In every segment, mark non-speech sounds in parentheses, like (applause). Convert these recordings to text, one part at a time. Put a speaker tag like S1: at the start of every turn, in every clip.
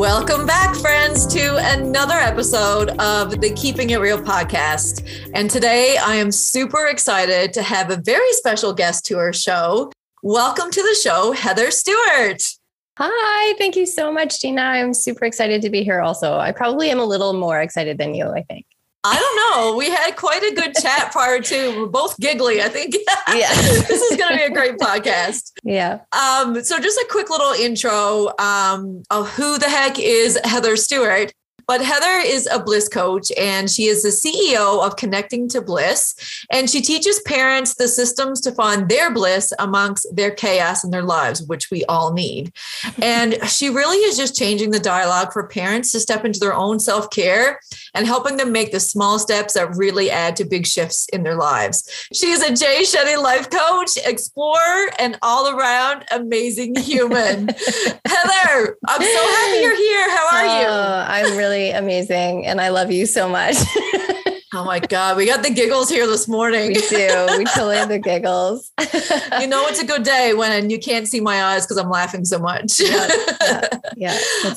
S1: Welcome back, friends, to another episode of the Keeping It Real podcast. And today I am super excited to have a very special guest to our show. Welcome to the show, Heather Stewart.
S2: Hi, thank you so much, Gina. I'm super excited to be here also. I probably am a little more excited than you, I think.
S1: I don't know. We had quite a good chat prior to. We're both giggly. I think. (laughs) Yeah, this is going to be a great podcast.
S2: Yeah.
S1: Um. So, just a quick little intro. Um. Of who the heck is Heather Stewart? But Heather is a bliss coach and she is the CEO of Connecting to Bliss. And she teaches parents the systems to find their bliss amongst their chaos in their lives, which we all need. (laughs) And she really is just changing the dialogue for parents to step into their own self care and helping them make the small steps that really add to big shifts in their lives. She is a Jay Shetty life coach, explorer, and all around amazing human. (laughs) Heather, I'm so happy you're here. How are you?
S2: Oh, I'm really amazing. And I love you so much. (laughs)
S1: oh my God. We got the giggles here this morning.
S2: We do. We (laughs) totally have the giggles.
S1: you know, it's a good day when you can't see my eyes because I'm laughing so much.
S2: yeah. yeah. (laughs) yeah.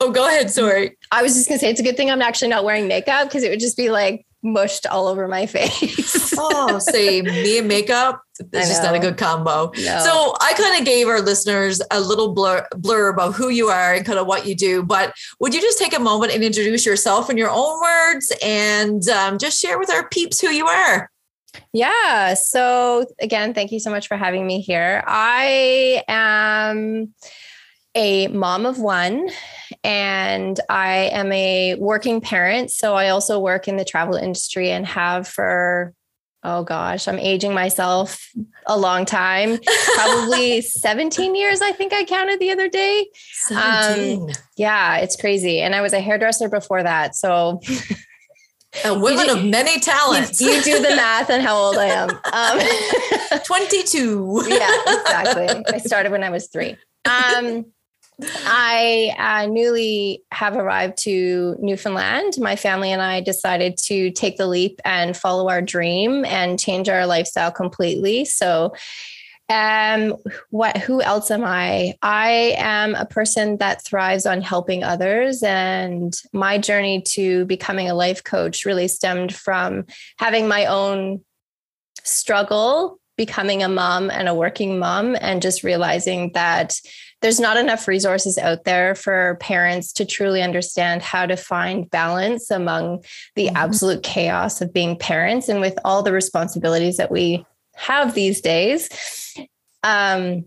S1: oh, go ahead. Sorry.
S2: I was just going to say it's a good thing I'm actually not wearing makeup because it would just be like mushed all over my (laughs) face. (laughs)
S1: oh, see, me and makeup, it's just not a good combo. No. So I kind of gave our listeners a little blur, blurb of who you are and kind of what you do. But would you just take a moment and introduce yourself in your own words and um, just share with our peeps who you are?
S2: Yeah. So again, thank you so much for having me here. I am a mom of one and I am a working parent. So I also work in the travel industry and have for, oh gosh, I'm aging myself a long time, probably (laughs) 17 years, I think I counted the other day. 17. Um, yeah, it's crazy. And I was a hairdresser before that. So
S1: a woman do, of many talents.
S2: You, you, do the math on how old I am. (laughs)
S1: Um, 22. (laughs)
S2: yeah, exactly. I started when I was three. Um, I uh, newly have arrived to Newfoundland. My family and I decided to take the leap and follow our dream and change our lifestyle completely. So, um, what? Who else am I? I am a person that thrives on helping others, and my journey to becoming a life coach really stemmed from having my own struggle becoming a mom and a working mom, and just realizing that there's not enough resources out there for parents to truly understand how to find balance among the mm-hmm. absolute chaos of being parents and with all the responsibilities that we have these days. Um,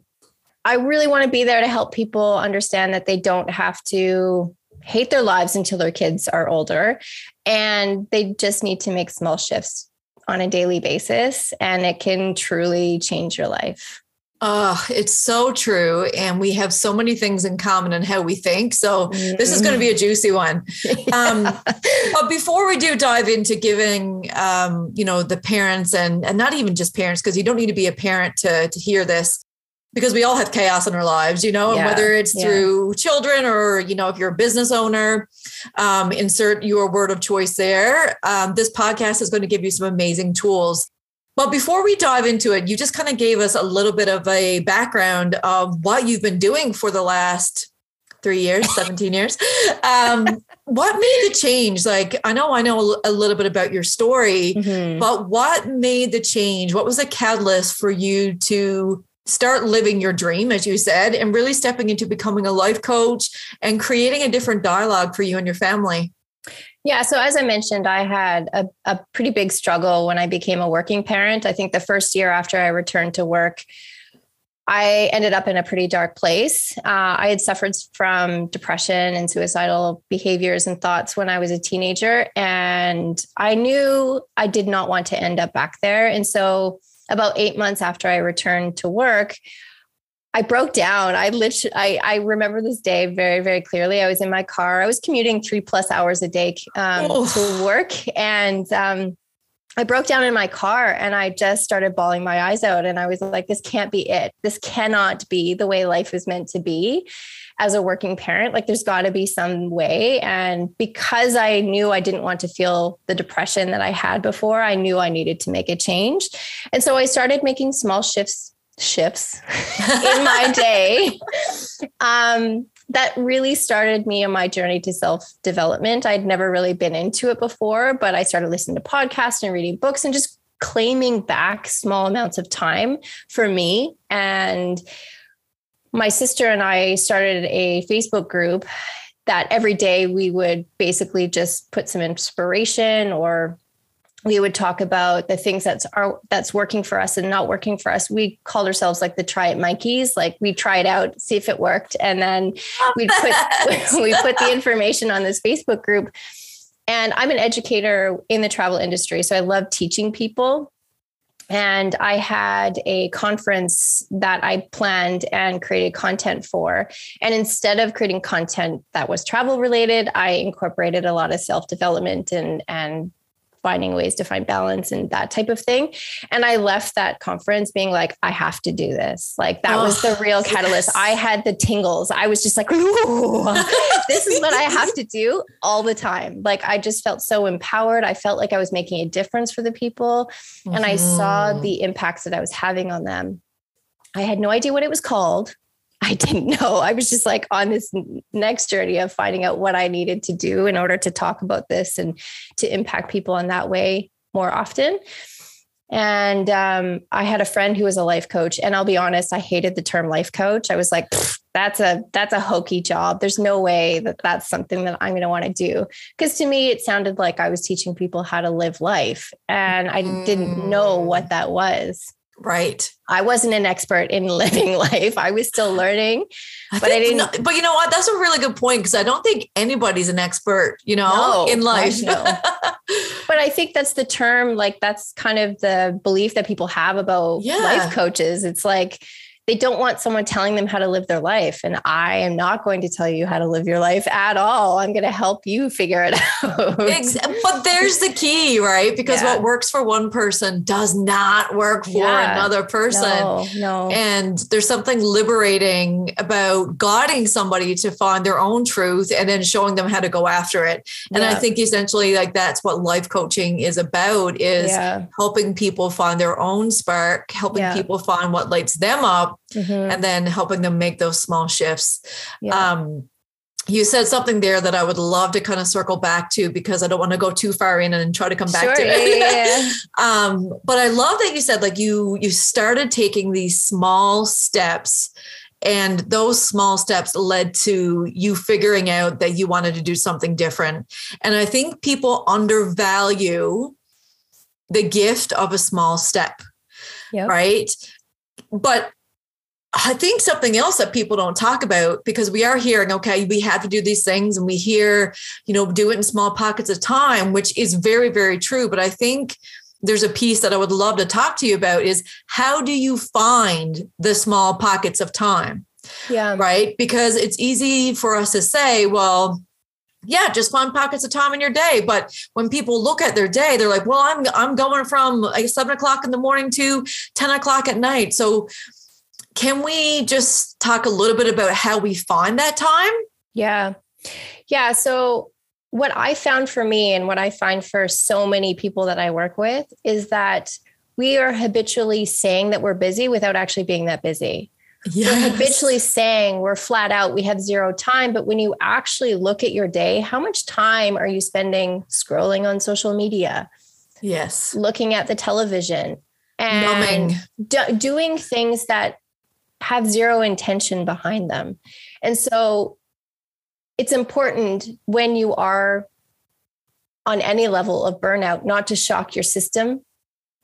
S2: I really want to be there to help people understand that they don't have to hate their lives until their kids are older and they just need to make small shifts on a daily basis and it can truly change your life.
S1: Oh, it's so true. And we have so many things in common in how we think. So this is going to be a juicy one. Um, (laughs) but before we do dive into giving, um, you know, the parents and, and not even just parents, because you don't need to be a parent to, to hear this because we all have chaos in our lives, you know, yeah. whether it's yeah. through children or, you know, if you're a business owner, um, insert your word of choice there. Um, this podcast is going to give you some amazing tools but before we dive into it, you just kind of gave us a little bit of a background of what you've been doing for the last three years, (laughs) 17 years. Um, what made the change? Like, I know I know a little bit about your story, mm-hmm. but what made the change? What was the catalyst for you to start living your dream, as you said, and really stepping into becoming a life coach and creating a different dialogue for you and your family?
S2: Yeah. So, as I mentioned, I had a, a pretty big struggle when I became a working parent. I think the first year after I returned to work, I ended up in a pretty dark place. Uh, I had suffered from depression and suicidal behaviors and thoughts when I was a teenager. And I knew I did not want to end up back there. And so, about eight months after I returned to work, I broke down. I literally, I, I remember this day very, very clearly. I was in my car. I was commuting three plus hours a day um, oh. to work, and um, I broke down in my car and I just started bawling my eyes out. And I was like, this can't be it. This cannot be the way life is meant to be as a working parent. Like, there's got to be some way. And because I knew I didn't want to feel the depression that I had before, I knew I needed to make a change. And so I started making small shifts shifts in my day um, that really started me on my journey to self development. I'd never really been into it before, but I started listening to podcasts and reading books and just claiming back small amounts of time for me. And my sister and I started a Facebook group that every day we would basically just put some inspiration or we would talk about the things that's are that's working for us and not working for us. We called ourselves like the try it monkeys. Like we try it out, see if it worked, and then we put (laughs) we put the information on this Facebook group. And I'm an educator in the travel industry, so I love teaching people. And I had a conference that I planned and created content for. And instead of creating content that was travel related, I incorporated a lot of self development and and finding ways to find balance and that type of thing. And I left that conference being like, I have to do this. Like that oh, was the real catalyst. Yes. I had the tingles. I was just like, (laughs) this is what I have to do all the time. Like I just felt so empowered. I felt like I was making a difference for the people. Mm-hmm. And I saw mm-hmm. the impacts that I was having on them. I had no idea what it was called. I didn't know. I was just like on this next journey of finding out what I needed to do in order to talk about this and to impact people in that way more often. And um, I had a friend who was a life coach, and I'll be honest, I hated the term life coach. I was like, that's a that's a hokey job. There's no way that that's something that I'm going to want to do because to me it sounded like I was teaching people how to live life, and I mm. didn't know what that was.
S1: Right.
S2: I wasn't an expert in (laughs) living life. I was still learning,
S1: I but I didn't. No, but you know what? That's a really good point because I don't think anybody's an expert, you know, no, in life. No. (laughs)
S2: but I think that's the term, like, that's kind of the belief that people have about yeah. life coaches. It's like, they don't want someone telling them how to live their life. And I am not going to tell you how to live your life at all. I'm going to help you figure it (laughs) out.
S1: but there's the key, right? Because yeah. what works for one person does not work for yeah. another person. No, no. And there's something liberating about guiding somebody to find their own truth and then showing them how to go after it. And yeah. I think essentially like that's what life coaching is about is helping people find their own spark, helping people find what lights them up mm-hmm. and then helping them make those small shifts. Yeah. Um, you said something there that I would love to kind of circle back to because I don't want to go too far in and try to come back sure, to it. Yeah, (laughs) um, but I love that you said like you you started taking these small steps and those small steps led to you figuring out that you wanted to do something different. And I think people undervalue the gift of a small step. Yep. Right. But I think something else that people don't talk about because we are hearing, okay, we have to do these things and we hear, you know, do it in small pockets of time, which is very, very true. But I think there's a piece that I would love to talk to you about is how do you find the small pockets of time?
S2: Yeah.
S1: Right. Because it's easy for us to say, well, yeah, just find pockets of time in your day. But when people look at their day, they're like, well, I'm I'm going from like seven o'clock in the morning to 10 o'clock at night. So can we just talk a little bit about how we find that time?
S2: Yeah. Yeah. So, what I found for me and what I find for so many people that I work with is that we are habitually saying that we're busy without actually being that busy. Yes. We're habitually saying we're flat out, we have zero time. But when you actually look at your day, how much time are you spending scrolling on social media?
S1: Yes.
S2: Looking at the television and do- doing things that have zero intention behind them. And so it's important when you are on any level of burnout, not to shock your system,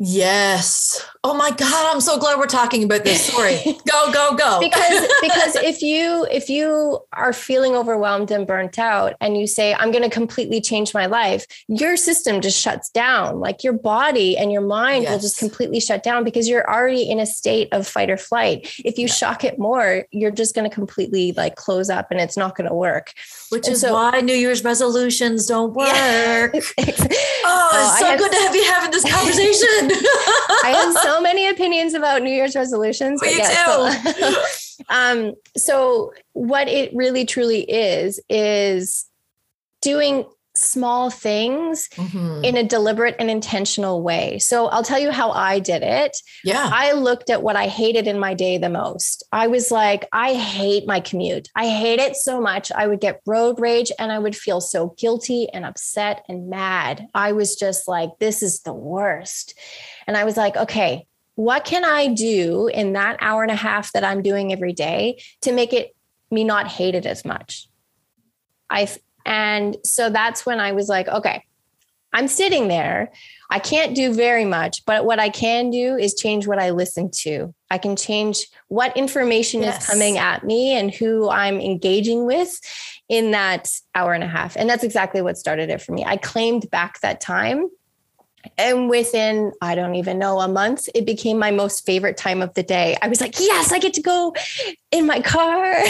S1: Yes. Oh my God, I'm so glad we're talking about this. Sorry. (laughs) go, go, go.
S2: because (laughs) because if you if you are feeling overwhelmed and burnt out and you say, I'm gonna completely change my life, your system just shuts down. Like your body and your mind yes. will just completely shut down because you're already in a state of fight or flight. If you yeah. shock it more, you're just gonna completely like close up and it's not gonna work.
S1: Which and is so, why New Year's resolutions don't (laughs) work. Yeah. Oh, oh, it's oh, so good to have you having this conversation. (laughs)
S2: I have so many opinions about New Year's resolutions.
S1: Me too.
S2: So, (laughs) um, so what it really truly is is doing small things mm-hmm. in a deliberate and intentional way. So I'll tell you how I did it.
S1: Yeah.
S2: I looked at what I hated in my day the most. I was like, I hate my commute. I hate it so much. I would get road rage and I would feel so guilty and upset and mad. I was just like, this is the worst. And I was like, okay, what can I do in that hour and a half that I'm doing every day to make it me not hate it as much? I and so that's when I was like, okay, I'm sitting there. I can't do very much, but what I can do is change what I listen to. I can change what information yes. is coming at me and who I'm engaging with in that hour and a half. And that's exactly what started it for me. I claimed back that time and within, I don't even know, a month, it became my most favorite time of the day. I was like, yes, I get to go in my car. (laughs) you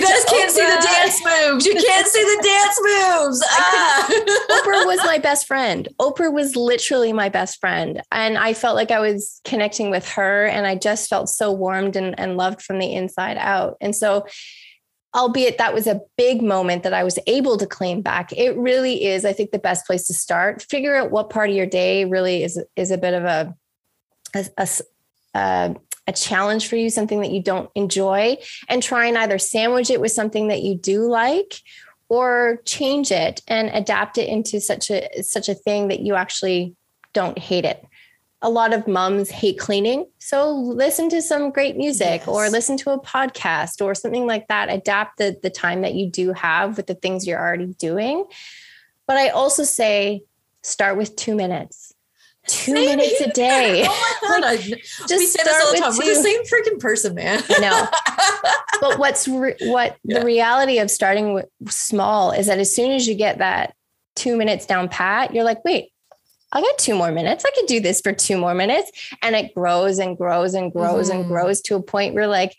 S1: guys can't see the dance moves. You can't see the dance moves. Ah.
S2: Oprah was my best friend. Oprah was literally my best friend. And I felt like I was connecting with her and I just felt so warmed and, and loved from the inside out. And so albeit that was a big moment that I was able to claim back. It really is, I think, the best place to start. Figure out what part of your day really is is a bit of a a, a, uh, a challenge for you, something that you don't enjoy, and try and either sandwich it with something that you do like or change it and adapt it into such a such a thing that you actually don't hate it a lot of moms hate cleaning. So listen to some great music yes. or listen to a podcast or something like that. Adapt the, the time that you do have with the things you're already doing. But I also say start with two minutes. Two same minutes a day. (laughs) Oh
S1: my God. Like, just we say this all the time. We're the same freaking person, man.
S2: Know. (laughs) But what's re- what yeah. the reality of starting with small is that as soon as you get that two minutes down pat, you're like, wait, I got two more minutes. I could do this for two more minutes. And it grows and grows and grows mm-hmm. and grows to a point where like,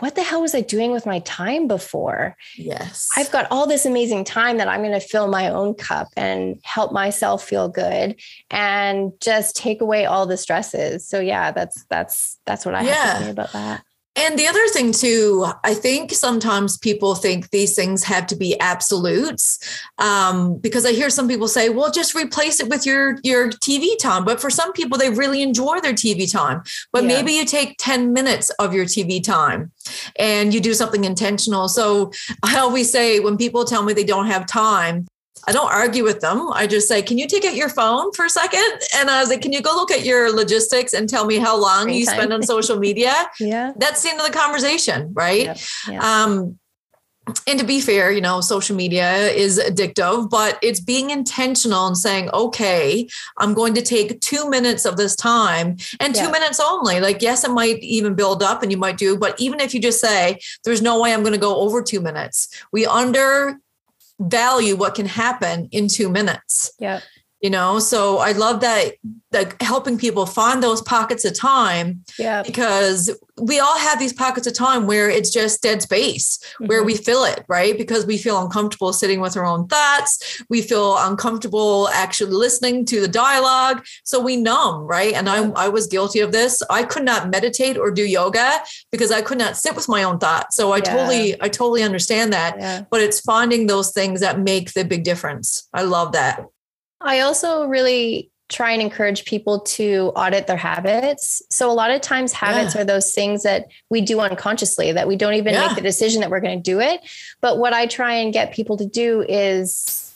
S2: what the hell was I doing with my time before?
S1: Yes.
S2: I've got all this amazing time that I'm going to fill my own cup and help myself feel good and just take away all the stresses. So yeah, that's that's that's what I yeah. have to say about that.
S1: And the other thing too, I think sometimes people think these things have to be absolutes, um, because I hear some people say, "Well, just replace it with your your TV time." But for some people, they really enjoy their TV time. But yeah. maybe you take ten minutes of your TV time, and you do something intentional. So I always say when people tell me they don't have time, I don't argue with them. I just say, can you take out your phone for a second? And I was like, can you go look at your logistics and tell me how long you spend on social (laughs) media?
S2: yeah.
S1: That's the end of the conversation, right? Yep. Yep. Um, and to be fair, you know, social media is addictive, but it's being intentional and saying, okay, I'm going to take two minutes of this time and two yeah. minutes only. Like, yes, it might even build up and you might do, but even if you just say, there's no way I'm going to go over two minutes, we under value what can happen in two minutes.
S2: Yeah.
S1: You know, so I love that like helping people find those pockets of time.
S2: Yeah.
S1: Because we all have these pockets of time where it's just dead space, mm-hmm. where we fill it, right? Because we feel uncomfortable sitting with our own thoughts. We feel uncomfortable actually listening to the dialogue. So we numb, right? And I, I was guilty of this. I could not meditate or do yoga because I could not sit with my own thoughts. So I yeah. totally, I totally understand that. Yeah. But it's finding those things that make the big difference. I love that.
S2: I also really try and encourage people to audit their habits. So a lot of times habits yeah. are those things that we do unconsciously that we don't even yeah. make the decision that we're going to do it. But what I try and get people to do is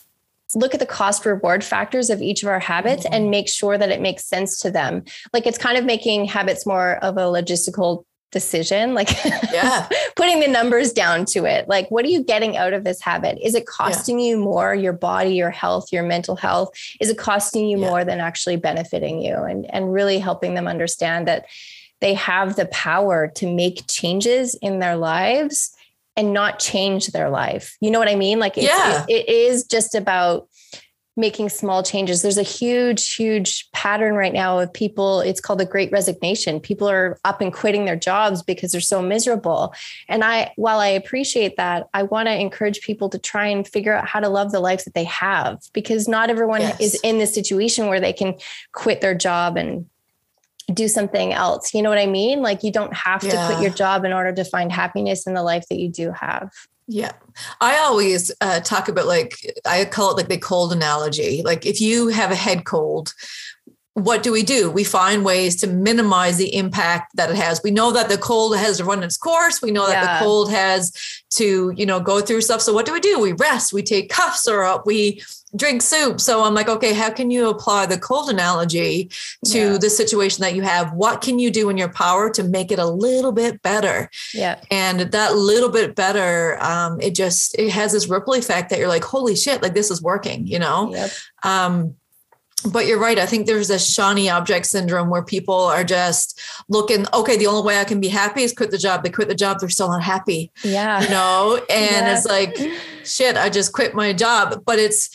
S2: look at the cost reward factors of each of our habits mm-hmm. and make sure that it makes sense to them. Like it's kind of making habits more of a logistical decision like (laughs) yeah. putting the numbers down to it. Like what are you getting out of this habit? Is it costing yeah. you more your body your health your mental health? Is it costing you yeah. more than actually benefiting you? And and really helping them understand that they have the power to make changes in their lives and not change their life. You know what i mean? Like yeah. it, it is just about making small changes. There's a huge, huge pattern right now of people. It's called the great resignation. People are up and quitting their jobs because they're so miserable. And I, while I appreciate that, I want to encourage people to try and figure out how to love the life that they have because not everyone yes. is in the situation where they can quit their job and do something else. You know what I mean? Like you don't have to quit your job in order to find happiness in the life that you do have.
S1: Yeah. I always uh, talk about like, I call it like the cold analogy. Like, if you have a head cold, what do we do? We find ways to minimize the impact that it has. We know that the cold has to run its course. We know that yeah. the cold has to, you know, go through stuff. So what do we do? We rest, we take cough syrup, we drink soup. So I'm like, okay, how can you apply the cold analogy to yeah. the situation that you have? What can you do in your power to make it a little bit better?
S2: Yeah.
S1: And that little bit better, um, it just it has this ripple effect that you're like, holy shit, like this is working, you know?
S2: Yep.
S1: Um, but you're right. I think there's a shiny object syndrome where people are just looking, okay, the only way I can be happy is quit the job. They quit the job, they're still not happy.
S2: Yeah.
S1: You know, and yeah. it's like, shit, I just quit my job. But it's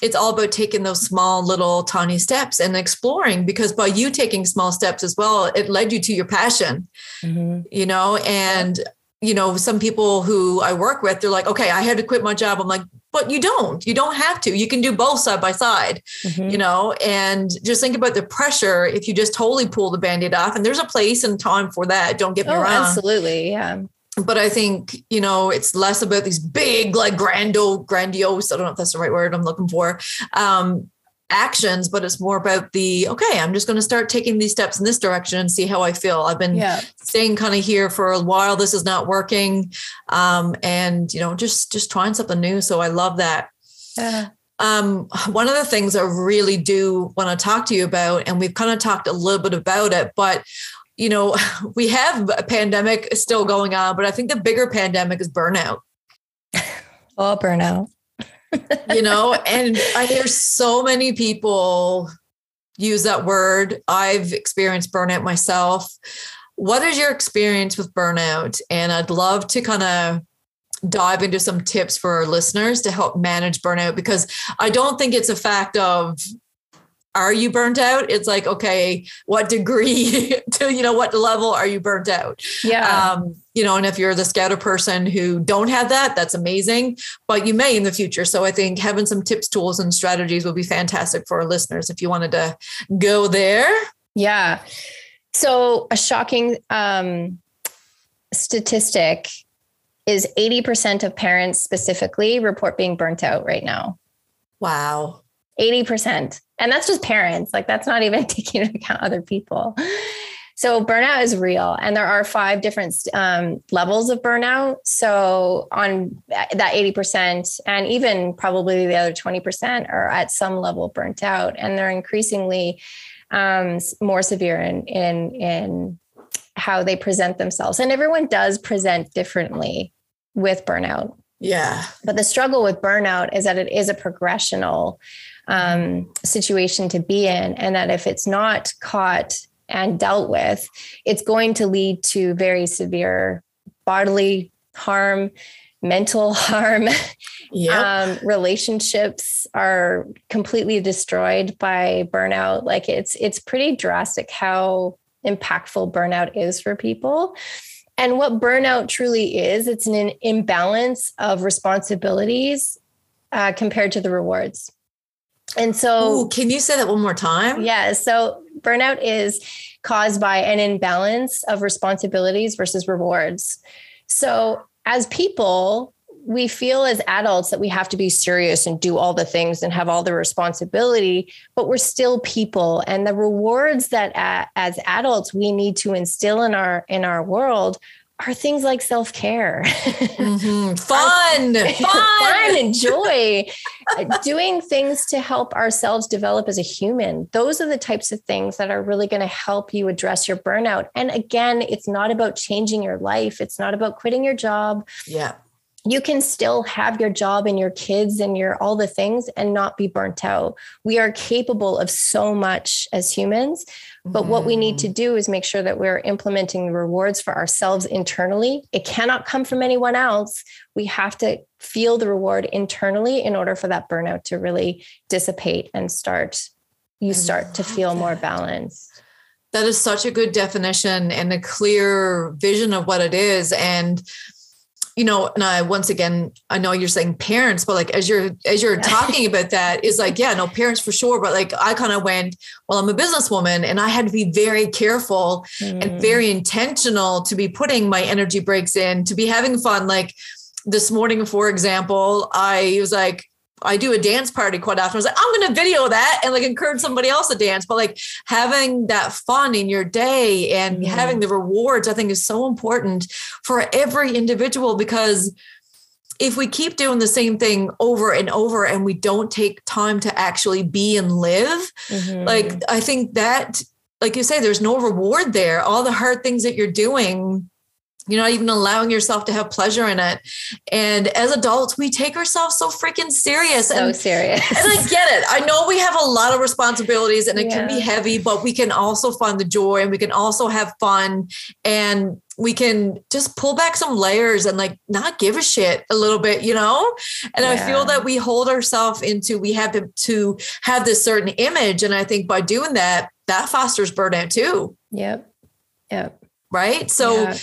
S1: it's all about taking those small little tiny steps and exploring because by you taking small steps as well, it led you to your passion. Mm-hmm. You know, and you know, some people who I work with, they're like, okay, I had to quit my job. I'm like, but you don't. You don't have to. You can do both side by side mm-hmm. you know? And just think about the pressure if you just totally pull the band-aid off and there's a place and time for that don't get me oh, wrong.
S2: absolutely yeah.
S1: But I think, you know, it's less about these big, like grando, grandiose, I don't know if that's the right word I'm looking for, um, actions, but it's more about the okay, I'm just going to start taking these steps in this direction and see how I feel. I've been yeah. staying kind of here for a while. This is not working. Um, and you know, just just trying something new. So I love that. Yeah. Um, one of the things I really do want to talk to you about, and we've kind of talked a little bit about it, but you know, (laughs) we have a pandemic still going on, but I think the bigger pandemic is burnout. (laughs)
S2: Oh, burnout
S1: you know, and I hear so many people use that word. I've experienced burnout myself. What is your experience with burnout? And I'd love to kind of dive into some tips for our listeners to help manage burnout because I don't think it's a fact of are you burnt out? It's like, okay, what degree (laughs) to, you know, what level are you burnt out?
S2: Yeah. Um,
S1: you know, and if you're the scouter person who don't have that, that's amazing, but you may in the future. So I think having some tips, tools, and strategies will be fantastic for our listeners if you wanted to go there.
S2: Yeah. So a shocking um, statistic is 80% of parents specifically report being burnt out right now.
S1: Wow.
S2: 80%. And that's just parents. Like that's not even (laughs) taking into account other people. So burnout is real, and there are five different um, levels of burnout. So on that eighty percent, and even probably the other twenty percent, are at some level burnt out, and they're increasingly um, more severe in in in how they present themselves. And everyone does present differently with burnout.
S1: Yeah.
S2: But the struggle with burnout is that it is a progressional um, situation to be in, and that if it's not caught and dealt with, it's going to lead to very severe bodily harm, mental (laughs) harm. Yep. Um, relationships are completely destroyed by burnout. Like it's it's pretty drastic how impactful burnout is for people. And what burnout truly is, it's an imbalance of responsibilities uh, compared to the rewards. And so,
S1: Ooh, can you say that one more time?
S2: Yeah. So, burnout is caused by an imbalance of responsibilities versus rewards. So, as people, we feel as adults that we have to be serious and do all the things and have all the responsibility, but we're still people. And the rewards that uh, as adults we need to instill in our in our world are things like self care,
S1: mm-hmm. (laughs) fun, fun, (laughs)
S2: fun, and joy, (laughs) doing things to help ourselves develop as a human. Those are the types of things that are really going to help you address your burnout. And again, it's not about changing your life, it's not about quitting your job.
S1: Yeah
S2: you can still have your job and your kids and your all the things and not be burnt out. We are capable of so much as humans, but mm what we need to mm-hmm. do is make sure that we're implementing the rewards for ourselves internally. It cannot come from anyone else. We have to feel the reward internally in order for that burnout to really dissipate and start you start to feel that. more balanced.
S1: That is such a good definition and a clear vision of what it is and you know, and I once again, I know you're saying parents, but like as you're as you're talking about that, is like, yeah, no, parents for sure. But like I kind of went, well, I'm a businesswoman and I had to be very careful mm. and very intentional to be putting my energy breaks in, to be having fun. Like this morning, for example, I was like, I do a dance party quite often. I was like, I'm going to video that and like encourage somebody else to dance. But like having that fun in your day and yeah. having the rewards, I think is so important for every individual because if we keep doing the same thing over and over and we don't take time to actually be and live, mm-hmm. like I think that, like you say, there's no reward there. All the hard things that you're doing you're not even allowing yourself to have pleasure in it. And as adults, we take ourselves so freaking serious.
S2: So
S1: and,
S2: serious.
S1: And I get it. I know we have a lot of responsibilities and it yeah. can be heavy, but we can also find the joy and we can also have fun and we can just pull back some layers and like not give a shit a little bit, you know? And yeah. I feel that we hold ourselves into we have to, to have this certain image. And I think by doing that, that fosters burnout too.
S2: Yep. Yep.
S1: Right. So yeah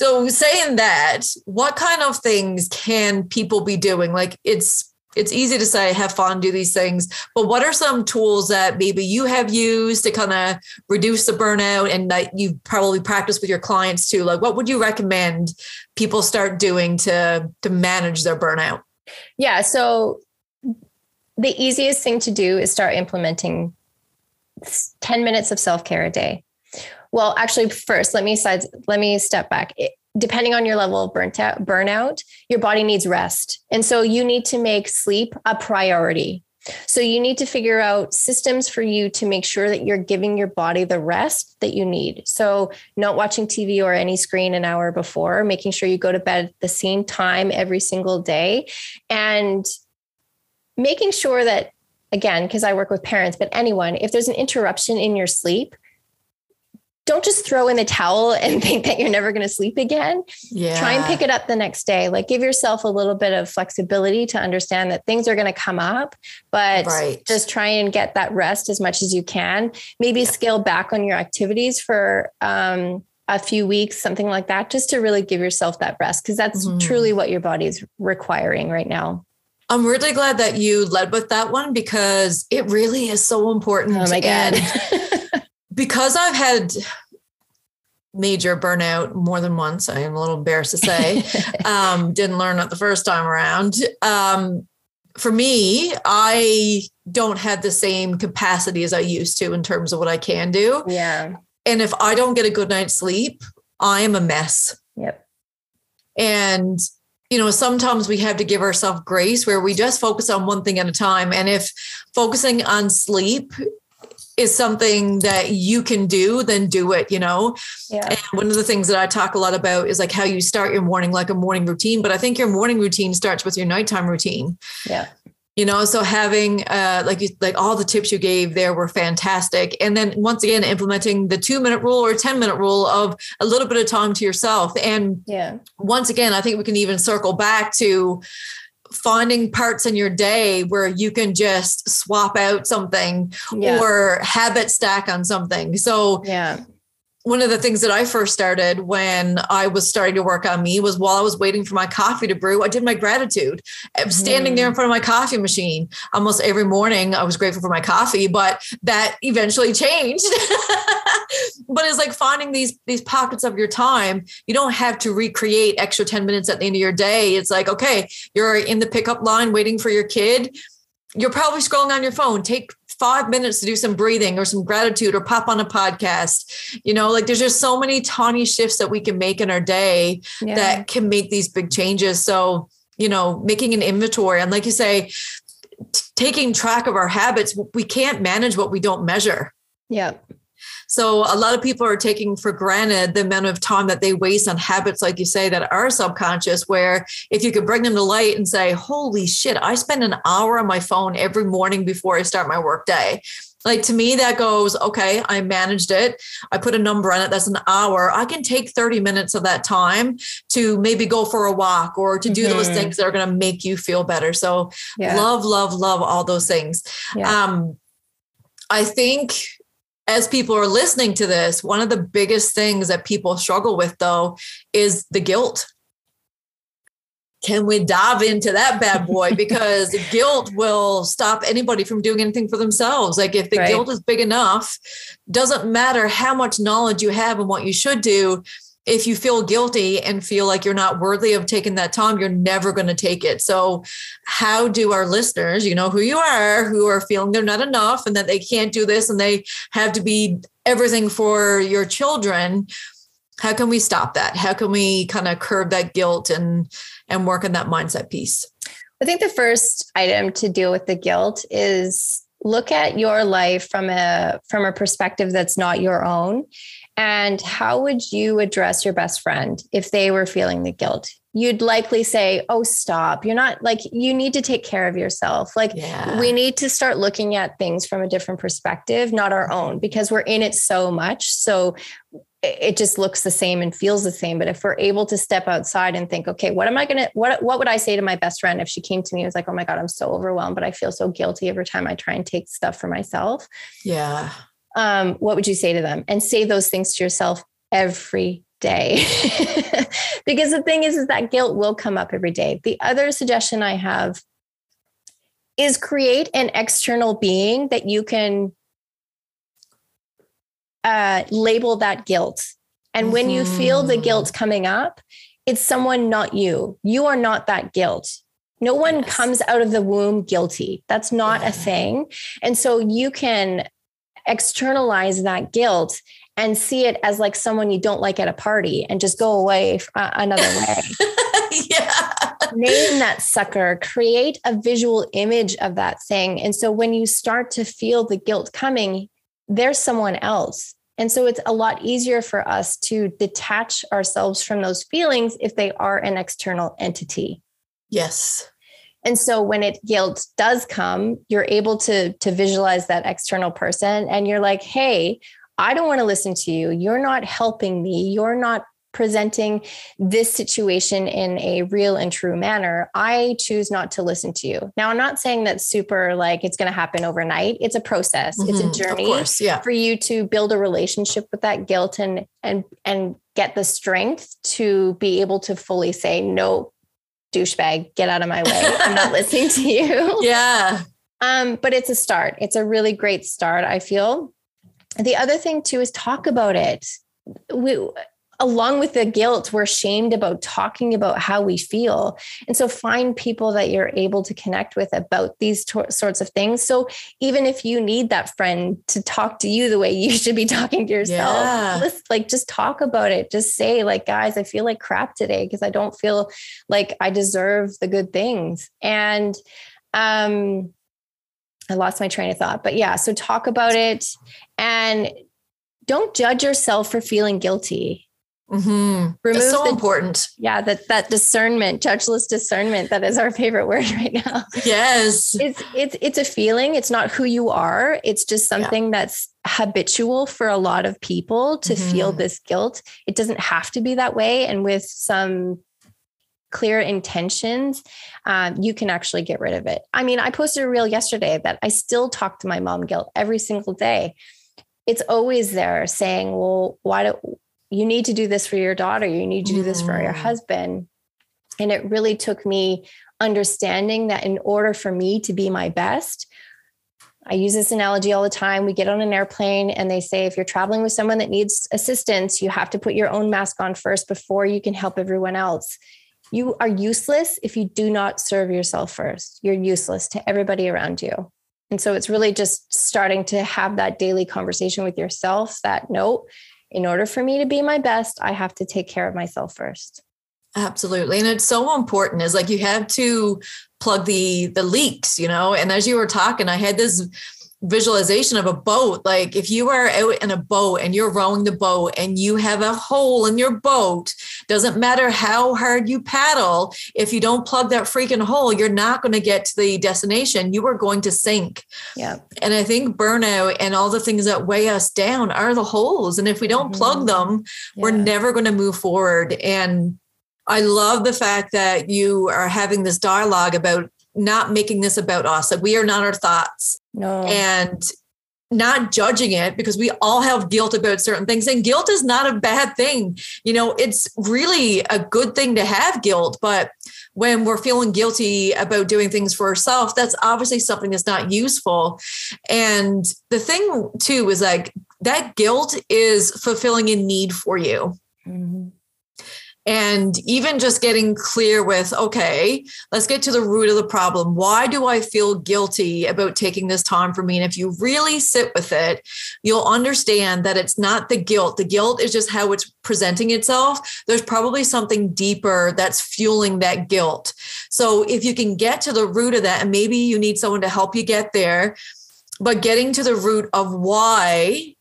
S1: so saying that, what kind of things can people be doing? Like it's it's easy to say have fun, do these things, but what are some tools that maybe you have used to kind of reduce the burnout and that you probably practice with your clients too? Like what would you recommend people start doing to to manage their burnout?
S2: Yeah, so the easiest thing to do is start implementing 10 minutes of self-care a day. Well, actually, first, let me side, let me step back. It, depending on your level of burnt out, burnout, your body needs rest. And so you need to make sleep a priority. So you need to figure out systems for you to make sure that you're giving your body the rest that you need. So not watching TV or any screen an hour before, making sure you go to bed at the same time every single day and making sure that again because I work with parents but anyone if there's an interruption in your sleep, don't just throw in the towel (laughs) and think that you're never going to sleep again. Yeah. Try and pick it up the next day. Like give yourself a little bit of flexibility to understand that things are going to come up, but right. just try and get that rest as much as you can. Maybe scale back on your activities for um, a few weeks, something like that, just to really give yourself that rest because that's mm-hmm. truly what your body is requiring right now.
S1: I'm really glad that you led with that one because it really is so important.
S2: Oh my God. (laughs)
S1: because I've had major burnout more than once, I am a little embarrassed to say, (laughs) um, didn't learn it the first time around. Um, for me, I don't have the same capacity as I used to in terms of what I can do.
S2: Yeah.
S1: And if I don't get a good night's sleep, I am a mess.
S2: Yep.
S1: And you know, sometimes we have to give ourselves grace where we just focus on one thing at a time. And if focusing on sleep is something that you can do, then do it, you know?
S2: Yeah.
S1: And one of the things that I talk a lot about is like how you start your morning, like a morning routine. But I think your morning routine starts with your nighttime routine.
S2: Yeah.
S1: You know, so having uh like you like all the tips you gave there were fantastic. And then once again, implementing the two minute rule or 10 minute rule of a little bit of time to yourself. And
S2: yeah,
S1: once again, I think we can even circle back to finding parts in your day where you can just swap out something yeah. or habit stack on something. So
S2: yeah
S1: one of the things that I first started when I was starting to work on me was while I was waiting for my coffee to brew, I did my gratitude. I was standing mm. there in front of my coffee machine almost every morning. I was grateful for my coffee, but that eventually changed. (laughs) but it's like finding these these pockets of your time. You don't have to recreate extra 10 minutes at the end of your day. It's like, okay, you're in the pickup line waiting for your kid. You're probably scrolling on your phone. Take five minutes to do some breathing or some gratitude or pop on a podcast. You know, like there's just so many tiny shifts that we can make in our day yeah. that can make these big changes. So, you know, making an inventory and like you say, t- taking track of our habits, we can't manage what we don't measure.
S2: Yeah.
S1: So a lot of people are taking for granted the amount of time that they waste on habits, like you say, that are subconscious. Where if you could bring them to light and say, "Holy shit, I spend an hour on my phone every morning before I start my work day." Like to me, that goes, okay, I managed it. I put a number on it. That's an hour. I can take 30 minutes of that time to maybe go for a walk or to do mm-hmm. those things that are going to make you feel better. So yeah. love, love, love all those things. Yeah. Um, I think as people are listening to this, one of the biggest things that people struggle with, though, is the guilt. Can we dive into that bad boy? (laughs) Because guilt will stop anybody from doing anything for themselves. Like if the right. guilt is big enough, doesn't matter how much knowledge you have and what you should do, if you feel guilty and feel like you're not worthy of taking that time, you're never going to take it. So, how do our listeners, you know who you are, who are feeling they're not enough and that they can't do this and they have to be everything for your children? How can we stop that? How can we kind of curb that guilt and and work on that mindset piece?
S2: I think the first item to deal with the guilt is look at your life from a from a perspective that's not your own and how would you address your best friend if they were feeling the guilt? You'd likely say, Oh, stop. You're not like, you need to take care of yourself. Like, yeah. we need to start looking at things from a different perspective, not our own, because we're in it so much. So it just looks the same and feels the same. But if we're able to step outside and think, okay, what am I gonna what what would I say to my best friend if she came to me and was like, oh my God, I'm so overwhelmed, but I feel so guilty every time I try and take stuff for myself.
S1: Yeah
S2: um, what would you say to them? And say those things to yourself every day. (laughs) because the thing is, is that guilt will come up every day. The other suggestion I have is create an external being that you can uh, label that guilt. And mm-hmm. when you feel the guilt mm-hmm. coming up, it's someone not you. You are not that guilt. No one yes. comes out of the womb guilty. That's not yeah. a thing. And so you can externalize that guilt and see it as like someone you don't like at a party and just go away uh, another (laughs) way. yeah. Name that sucker, create a visual image of that thing. And so when you start to feel the guilt coming, there's someone else. And so it's a lot easier for us to detach ourselves from those feelings if they are an external entity.
S1: Yes.
S2: And so when it guilt does come, you're able to to visualize that external person and you're like, "Hey, I don't want to listen to you. You're not helping me. You're not presenting this situation in a real and true manner. I choose not to listen to you. Now, I'm not saying that super like it's going to happen overnight. It's a process. Mm-hmm, it's a mm-hmm. journey course, yeah. for you to build a relationship with that guilt and and and get the strength to be able to fully say no douchebag, get out of my way. I'm not listening to you. (laughs)
S1: Yeah.
S2: Um, but it's a start. It's a really great start, I feel. The other thing too is talk about it. We along with the guilt, we're shamed about talking about how we feel. And so find people that you're able to connect with about these to- sorts of things. So even if you need that friend to talk to you the way you (laughs) should be talking to yourself, yeah. like just talk about it. Just say, like, guys, I feel like crap today because I don't feel like I deserve the good things. And um I lost my train of thought, but yeah, so talk about it and don't judge yourself for feeling guilty
S1: Mm-hmm. Remove so the, important.
S2: Yeah, that that discernment, judgeless discernment, that is our (laughs) favorite word right now.
S1: Yes,
S2: it's it's it's a feeling. It's not who you are. It's just something yeah. that's habitual for a lot of people to mm-hmm. feel this guilt. It doesn't have to be that way, and with some clear intentions, um, you can actually get rid of it. I mean, I posted a reel yesterday that I still talk to my mom guilt every single day. It's always there saying, "Well, why do you need to do this for your daughter you need to do this for your mm. husband and it really took me understanding that in order for me to be my best I use this analogy all the time. We get on an airplane and they say if you're traveling with someone that needs assistance, you have to put your own mask on first before you can help everyone else. You are useless if you do not serve yourself first. You're useless to everybody around you. And so it's really just starting to have that daily conversation with yourself that no, in order for me to be my best, I have to take care of myself first.
S1: Absolutely. And it's so important is like you have to plug the the leaks, you know. And as you were talking, I had this visualization of a boat. Like if you are out in a boat and you're rowing the boat and you have a hole in your boat, doesn't matter how hard you paddle, if you don't plug that freaking hole, you're not going to get to the destination. You are going to sink.
S2: Yeah.
S1: And I think burnout and all the things that weigh us down are the holes. And if we don't mm-hmm. plug them, yeah. we're never going to move forward. And I love the fact that you are having this dialogue about not making this about us. Like we are not our thoughts.
S2: No.
S1: And not judging it because we all have guilt about certain things and guilt is not a bad thing you know it's really a good thing to have guilt but when we're feeling guilty about doing things for ourselves that's obviously something that's not useful and the thing too is like that guilt is fulfilling a need for you mm-hmm. And even just getting clear with, okay, let's get to the root of the problem. Why do I feel guilty about taking this time for me? And if you really sit with it, you'll understand that it's not the guilt. The guilt is just how it's presenting itself. There's probably something deeper that's fueling that guilt. So if you can get to the root of that, and maybe you need someone to help you get there, but getting to the root of why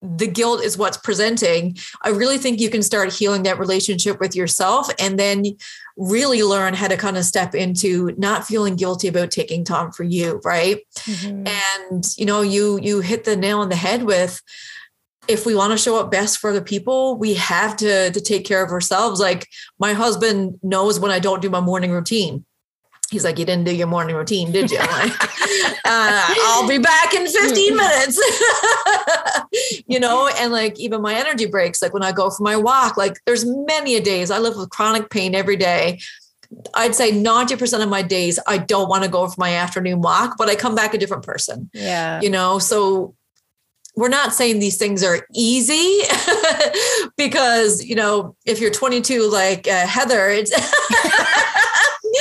S1: the guilt is what's presenting, I really think you can start healing that relationship with yourself and then really learn how to kind of step into not feeling guilty about taking time for you, right? Mm-hmm. And you know, you you hit the nail on the head with if we want to show up best for the people, we have to to take care of ourselves. Like my husband knows when I don't do my morning routine he's like, you didn't do your morning routine, did you? (laughs) like, uh, I'll be back in 15 minutes. (laughs) you know, and like even my energy breaks, like when I go for my walk, like there's many a days I live with chronic pain every day. I'd say 90% of my days I don't want to go for my afternoon walk, but I come back a different person.
S2: Yeah.
S1: You know, so we're not saying these things are easy (laughs) because, you know, if you're 22 like uh, Heather, it's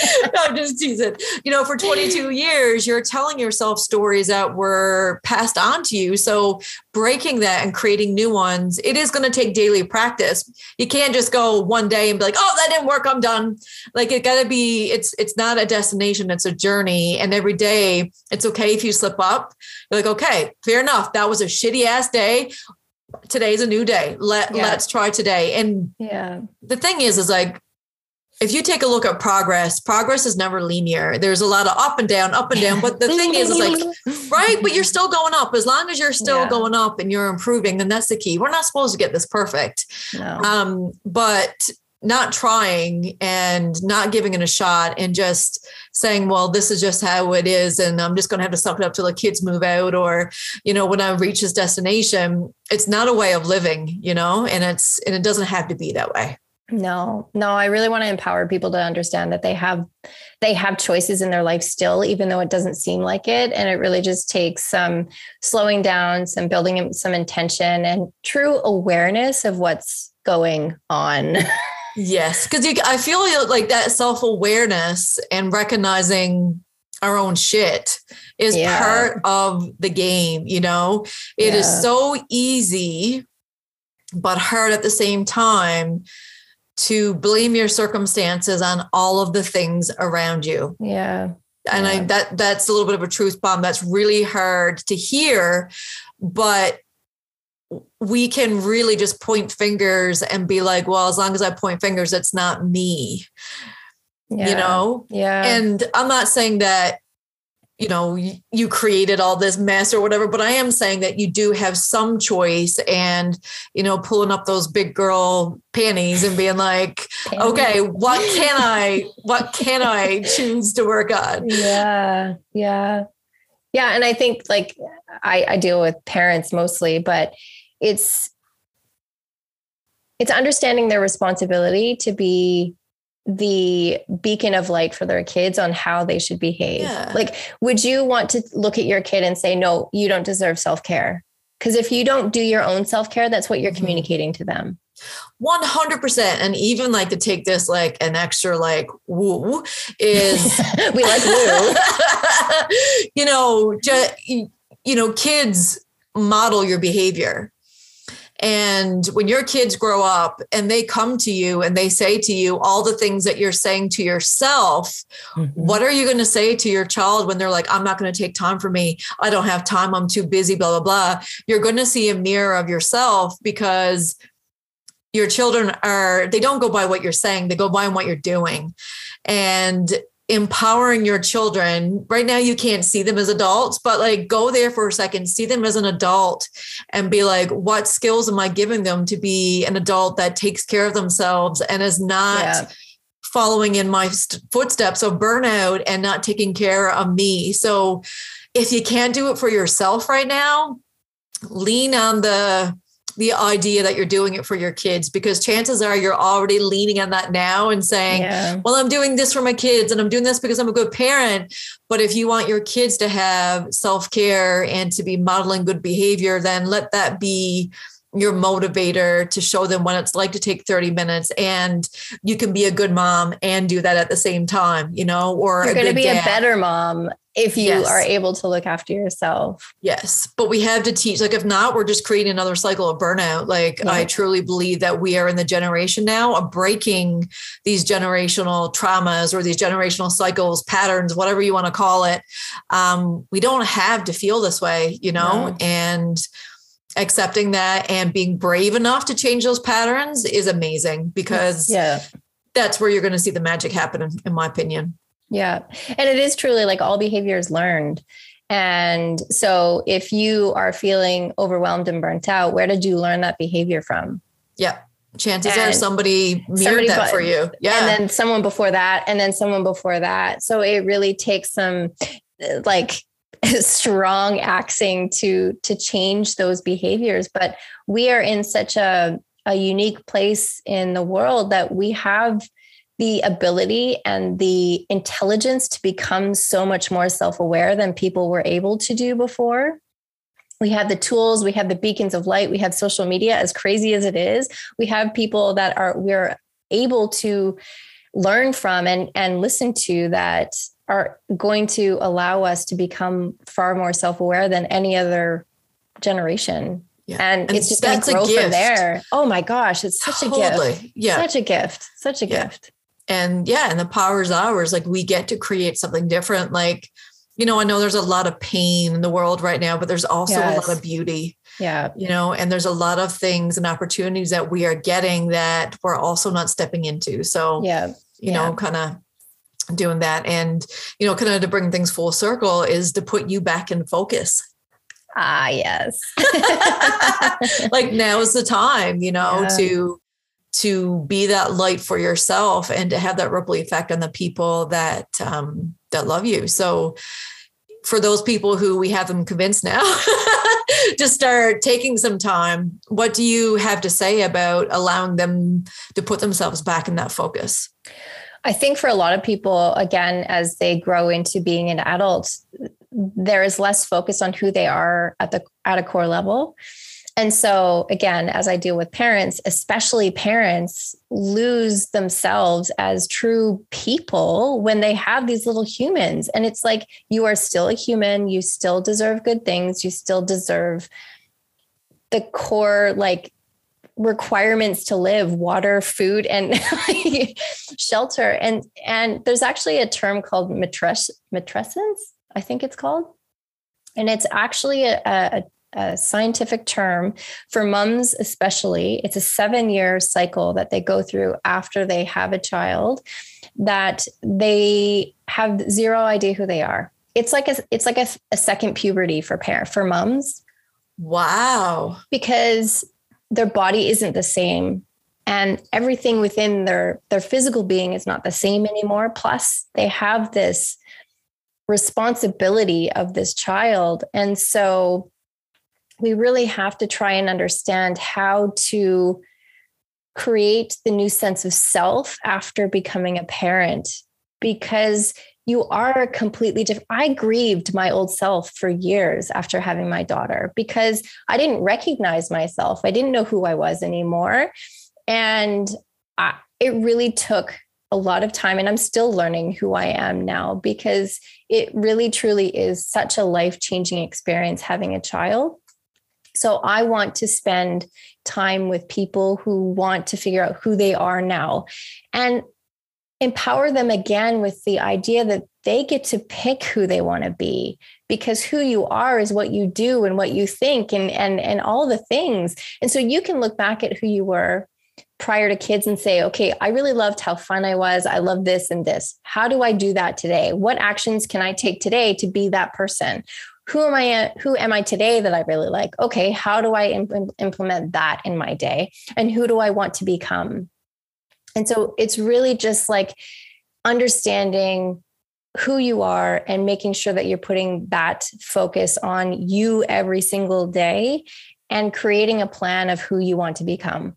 S1: (laughs) no, I'm just teasing. You know, for 22 years, you're telling yourself stories that were passed on to you. So breaking that and creating new ones, it is going to take daily practice. You can't just go one day and be like, oh, that didn't work. I'm done. Like it gotta be, it's it's not a destination, it's a journey. And every day it's okay if you slip up. You're like, okay, fair enough. That was a shitty ass day today's a new day. Let yeah. let's try today. And
S2: yeah,
S1: the thing is, is like if you take a look at progress, progress is never linear. There's a lot of up and down, up and down. But the thing is, is like, (laughs) right, but you're still going up. As long as you're still yeah. going up and you're improving, then that's the key. We're not supposed to get this perfect.
S2: No.
S1: Um, but not trying and not giving it a shot and just saying, well, this is just how it is. And I'm just going to have to suck it up till the kids move out. Or, you know, when I reach this destination, it's not a way of living, you know, and it's, and it doesn't have to be that way.
S2: No, no, I really want to empower people to understand that they have they have choices in their life still, even though it doesn't seem like it. And it really just takes some slowing down, some building some intention and true awareness of what's going on. (laughs)
S1: yes. Cause you I feel like that self-awareness and recognizing our own shit is yeah. part of the game, you know? It yeah. is so easy, but hard at the same time to blame your circumstances on all of the things around you.
S2: Yeah.
S1: And yeah. I that that's a little bit of a truth bomb. That's really hard to hear, but we can really just point fingers and be like, well, as long as I point fingers, it's not me.
S2: Yeah.
S1: You know?
S2: Yeah.
S1: And I'm not saying that you know you created all this mess or whatever but i am saying that you do have some choice and you know pulling up those big girl panties and being like panties. okay what can i (laughs) what can i choose to work on
S2: yeah yeah yeah and i think like i i deal with parents mostly but it's it's understanding their responsibility to be the beacon of light for their kids on how they should behave. Yeah. Like, would you want to look at your kid and say, no, you don't deserve self care? Because if you don't do your own self care, that's what you're mm-hmm. communicating to them.
S1: 100% and even like to take this like an extra like woo is (laughs)
S2: we like woo (laughs)
S1: you know just you know kids model your behavior and when your kids grow up and they come to you and they say to you all the things that you're saying to yourself, mm-hmm. what are you going to say to your child when they're like, I'm not going to take time for me. I don't have time. I'm too busy, blah, blah, blah. You're going to see a mirror of yourself because your children are, they don't go by what you're saying, they go by what you're doing. And empowering your children right now you can't see them as adults but like go there for a second see them as an adult and be like what skills am i giving them to be an adult that takes care of themselves and is not yeah. following in my footsteps of burnout and not taking care of me so if you can't do it for yourself right now lean on the the idea that you're doing it for your kids because chances are you're already leaning on that now and saying, yeah. well, I'm doing this for my kids and I'm doing this because I'm a good parent. But if you want your kids to have self care and to be modeling good behavior, then let that be your motivator to show them what it's like to take 30 minutes and you can be a good mom and do that at the same time you know or
S2: you're going to be dad. a better mom if you yes. are able to look after yourself.
S1: Yes. But we have to teach, like, if not, we're just creating another cycle of burnout. Like, yeah. I truly believe that we are in the generation now of breaking these generational traumas or these generational cycles, patterns, whatever you want to call it. Um, we don't have to feel this way, you know, no. and accepting that and being brave enough to change those patterns is amazing because
S2: yeah.
S1: that's where you're going to see the magic happen, in, in my opinion.
S2: Yeah. And it is truly like all behavior is learned. And so if you are feeling overwhelmed and burnt out, where did you learn that behavior from?
S1: Yeah. Chances and are somebody mirrored somebody that for you. Yeah.
S2: And then someone before that, and then someone before that. So it really takes some like (laughs) strong axing to to change those behaviors. But we are in such a a unique place in the world that we have the ability and the intelligence to become so much more self aware than people were able to do before. We have the tools, we have the beacons of light, we have social media, as crazy as it is. We have people that are, we're able to learn from and, and listen to that are going to allow us to become far more self aware than any other generation. Yeah. And, and, it's just going to grow from there. Oh my gosh, it's such totally. a gift. Yeah. Such a gift. Such a yeah. gift
S1: and yeah and the power is ours. Like we get to create something different. Like you know i know there's a lot of pain in the world right now but there's also yes. a lot of beauty
S2: yeah
S1: you know and there's a lot of things and opportunities that we are getting that we're also not stepping into. So
S2: yeah
S1: you
S2: yeah.
S1: know kind of doing that. And you know kind of to bring things full circle is to put you back in focus.
S2: Ah yes. (laughs)
S1: Like (laughs) now is the time you know yeah. to to be that light for yourself and to have that ripple effect on the people that um, that love you. So for those people who we have them convinced now (laughs) to start taking some time, what do you have to say about allowing them to put themselves back in that focus?
S2: I think for a lot of people, again, as they grow into being an adult, there is less focus on who they are at the at a core level and so, again, as I deal with parents, especially parents lose themselves as true people when they have these little humans. And it's like, you are still a human. You still deserve good things. You still deserve the core, like, requirements to live water food and (laughs) shelter and and there's actually a term called matres- matrescence i think it's called and it's actually a, a, a scientific term for mums, especially. It's a seven year cycle that they go through after they have a child that they have zero idea who they are. It's like a, it's like a, a second puberty for parent for mums.
S1: Wow.
S2: Because their body isn't the same and everything within their their physical being is not the same anymore plus they have this responsibility of this child and so we really have to try and understand how to create the new sense of self after becoming a parent because you are completely different. I grieved my old self for years after having my daughter because I didn't recognize myself. I didn't know who I was anymore. And I, it really took a lot of time and I'm still learning who I am now because it really truly is such a life-changing experience having a child. So I want to spend time with people who want to figure out who they are now and empower them again with the idea that they get to pick who they want to be because who you are is what you do and what you think and and and all the things. And so you can look back at who you were prior to kids and say, okay, I really loved how fun I was. I love this and this. How do I do that today? What actions can I take today to be that person? Who am I? Who am I today that I really like? Okay, how do I imp- implement that in my day? And who do I want to become? And so it's really just like understanding who you are and making sure that you're putting that focus on you every single day and creating a plan of who you want to become.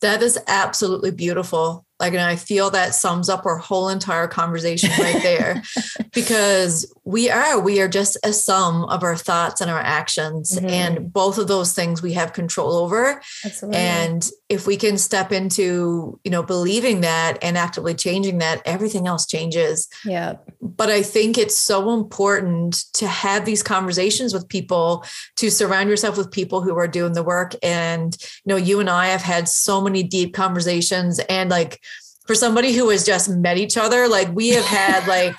S1: That is absolutely beautiful. Like, and I feel that sums up our whole entire conversation right there (laughs) because we are, we are just a sum of our thoughts and our actions. Mm-hmm. And both of those things we have control over. Absolutely. And if we can step into, you know, believing that and actively changing that, everything else changes.
S2: Yeah.
S1: But I think it's so important to have these conversations with people, to surround yourself with people who are doing the work. And, you know, you and I have had so many deep conversations and like, for somebody who has just met each other, like we have had like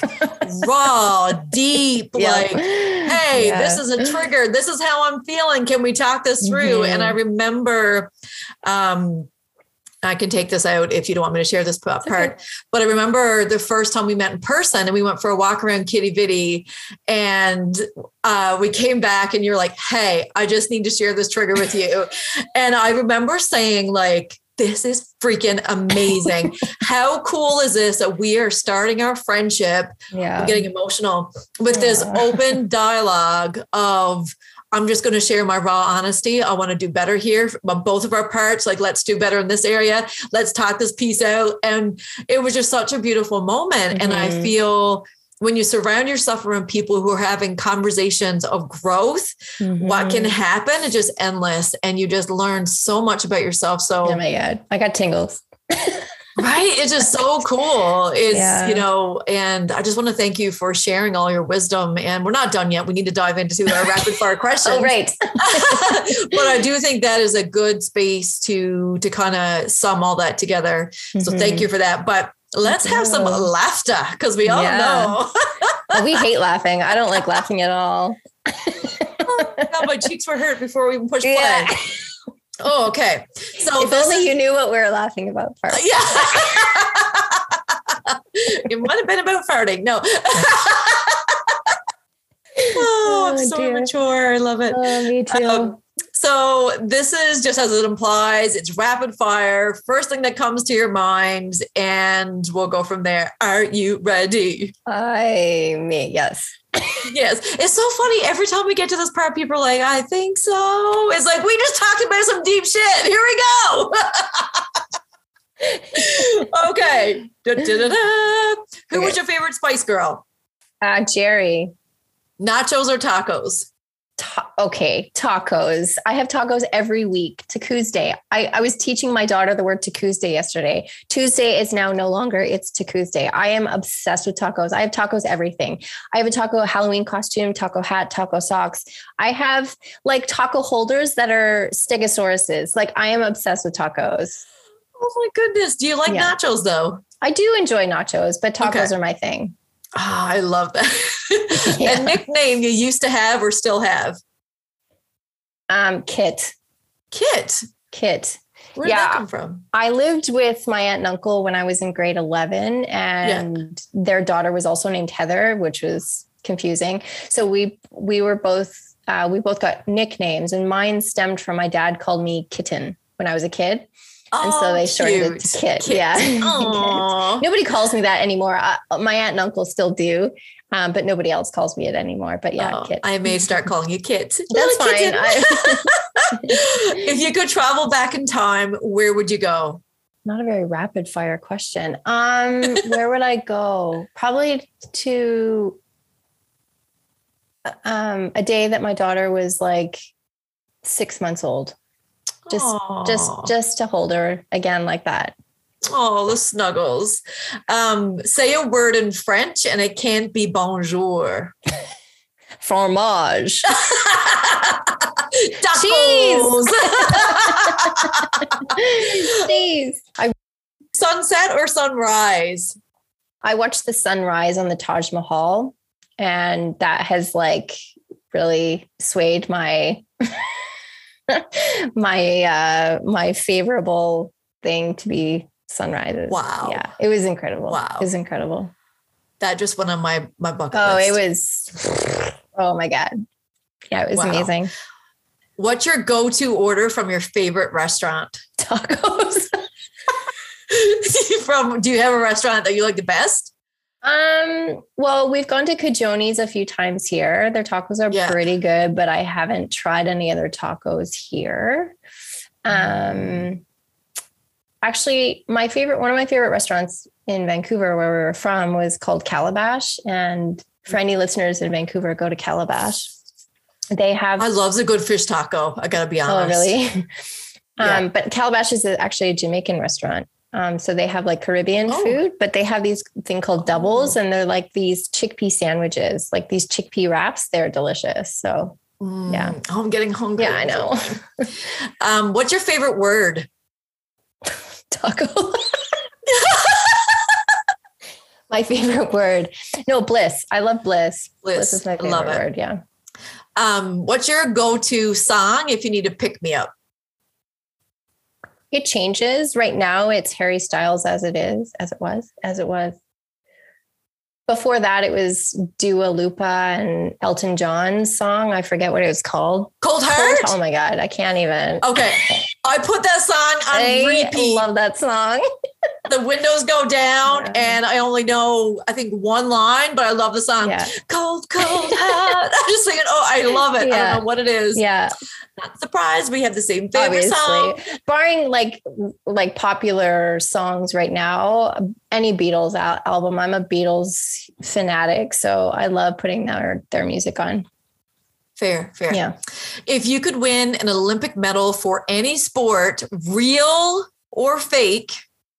S1: (laughs) raw, deep, yeah. like, hey, yeah. this is a trigger. This is how I'm feeling. Can we talk this through? Mm-hmm. And I remember, um, I can take this out if you don't want me to share this part. Okay. But I remember the first time we met in person and we went for a walk around Quidi Vidi and uh, we came back and you're like, hey, I just need to share this trigger with you. (laughs) and I remember saying like, this is freaking amazing. (laughs) How cool is this that we are starting our friendship? Yeah. I'm getting emotional with yeah. this open (laughs) dialogue of, I'm just going to share my raw honesty. I want to do better here on both of our parts. Like, let's do better in this area. Let's talk this piece out. And it was just such a beautiful moment. Mm-hmm. And I mm-hmm. feel when you surround yourself around people who are having conversations of growth, mm-hmm. what can mm-hmm. happen is just endless. And you just learn so much about yourself. So,
S2: oh my God, I got tingles. (laughs)
S1: right. It's just so cool. It's, yeah. you know, and I just want to thank you for sharing all your wisdom. And we're not done yet. We need to dive into our rapid fire (laughs) questions.
S2: oh, right. (laughs)
S1: but I do think that is a good space to, to kind of sum all that together. Mm-hmm. So thank mm-hmm. you for that. But let's have some laughter because we all yeah. know. (laughs)
S2: we hate laughing. I don't like laughing at all. (laughs)
S1: oh, my cheeks were hurt before we even pushed play. Yeah. (laughs) Oh, okay.
S2: So if only is, you knew what we were laughing about first.
S1: Yeah. it might have been about farting. No. oh, I'm oh, so dear. mature. I love it.
S2: Oh, me too. Um,
S1: so this is just as it implies, it's rapid fire, first thing that comes to your mind, and we'll go from there. Are you ready?
S2: I mean, yes. (laughs)
S1: yes. It's so funny. Every time we get to this part, people are like, I think so. It's like, we just talked about some deep shit. Here we go. (laughs) okay. Da, da, da, Who okay. was your favorite Spice Girl?
S2: Uh, Geri.
S1: Nachos or tacos?
S2: Ta- okay, tacos. I have tacos every week. Tuesday. I, I was teaching my daughter the word Tuesday yesterday. Tuesday is now no longer, it's Tuesday. I am obsessed with tacos. I have tacos everything. I have a taco Halloween costume, taco hat, taco socks. I have like taco holders that are stegosauruses. Like I am obsessed with tacos.
S1: Oh my goodness. Do you like yeah. nachos though?
S2: I do enjoy nachos, but tacos okay. are my thing.
S1: Oh, I love that. (laughs) yeah. nickname you used to have or still have?
S2: Um, Kit.
S1: Kit.
S2: Kit.
S1: Where did yeah, that come from?
S2: I lived with my aunt and uncle when I was in grade 11, and yeah. their daughter was also named Heather, which was confusing. So we we were both uh, we both got nicknames, and mine stemmed from my dad called me Kitten when I was a kid. Oh, and so they shortened it to Kit. Kit. Yeah. (laughs) Kit. Nobody calls me that anymore. I, my aunt and uncle still do, um, but nobody else calls me it anymore. But yeah,
S1: oh, Kit. I may start calling you Kit.
S2: That's fine. (laughs) (laughs)
S1: if you could travel back in time, where would you go?
S2: not a very rapid fire question. Um, where would I go? Probably to um, a day that my daughter was like six months old. Just, Aww. just, just to hold her again like that.
S1: Oh, the snuggles. Um, say a word in French and it can't be bonjour. (laughs)
S2: Fromage. (laughs)
S1: Cheese. (laughs) Cheese. I, Sunset or sunrise?
S2: I watched the sunrise on the Taj Mahal, and that has like really swayed my (laughs) my uh my favorable thing to be sunrises.
S1: Wow.
S2: Yeah. It was incredible. Wow. It was incredible.
S1: That just went on my my bucket list.
S2: oh,
S1: list.
S2: it was (laughs) oh my God. Yeah, it was wow. amazing.
S1: What's your go-to order from your favorite restaurant?
S2: Tacos. (laughs)
S1: from do you have a restaurant that you like the best?
S2: Um, well, we've gone to Cajoni's a few times here. Their tacos are yeah. pretty good, but I haven't tried any other tacos here. Um, actually, my favorite, one of my favorite restaurants in Vancouver, where we were from, was called Calabash. And for any listeners in Vancouver, go to Calabash. They have.
S1: I love the good fish taco. I gotta be honest.
S2: Oh, really? (laughs) yeah. Um, but Calabash is actually a Jamaican restaurant. Um, so they have like Caribbean oh. food, but they have these thing called doubles, oh. and they're like these chickpea sandwiches, like these chickpea wraps. They're delicious. So mm. yeah,
S1: oh, I'm getting hungry.
S2: Yeah, I know. (laughs)
S1: um, what's your favorite word? (laughs)
S2: Taco. (laughs) my favorite word. No, bliss. I love bliss. Bliss, bliss is my favorite word. Yeah.
S1: Um, what's your go-to song if you need to pick me up?
S2: It changes. Right now, it's Harry Styles as it is, as it was, as it was. Before that, it was Dua Lipa and Elton John's song. I forget what it was called.
S1: Cold Heart.
S2: Cold, oh my god, I can't even.
S1: Okay, I put that song on I repeat.
S2: Love that song. (laughs)
S1: the windows go down, yeah. and I only know I think one line, but I love the song. Yeah. Cold, cold (laughs) heart. I'm just singing. Oh, I love it. Yeah. I don't know what it is.
S2: Yeah
S1: not surprised we have the same favorite Obviously. song.
S2: Barring like like popular songs right now, any Beatles al- album. I'm a Beatles fanatic, so I love putting their their music on.
S1: Fair, fair.
S2: Yeah.
S1: If you could win an Olympic medal for any sport, real or fake,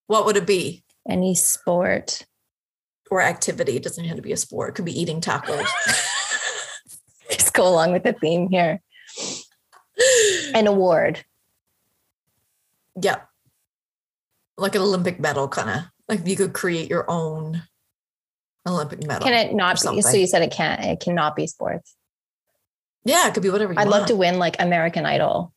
S1: what would it be?
S2: Any sport
S1: or activity. It doesn't have to be a sport. It could be eating tacos. (laughs)
S2: Just go along with the theme here an award.
S1: Yeah. Like an Olympic medal, kind of like you could create your own Olympic medal.
S2: Can it not be? So you said it can't, it cannot be sports.
S1: Yeah, it could be whatever
S2: I'd
S1: want.
S2: love to win like American Idol.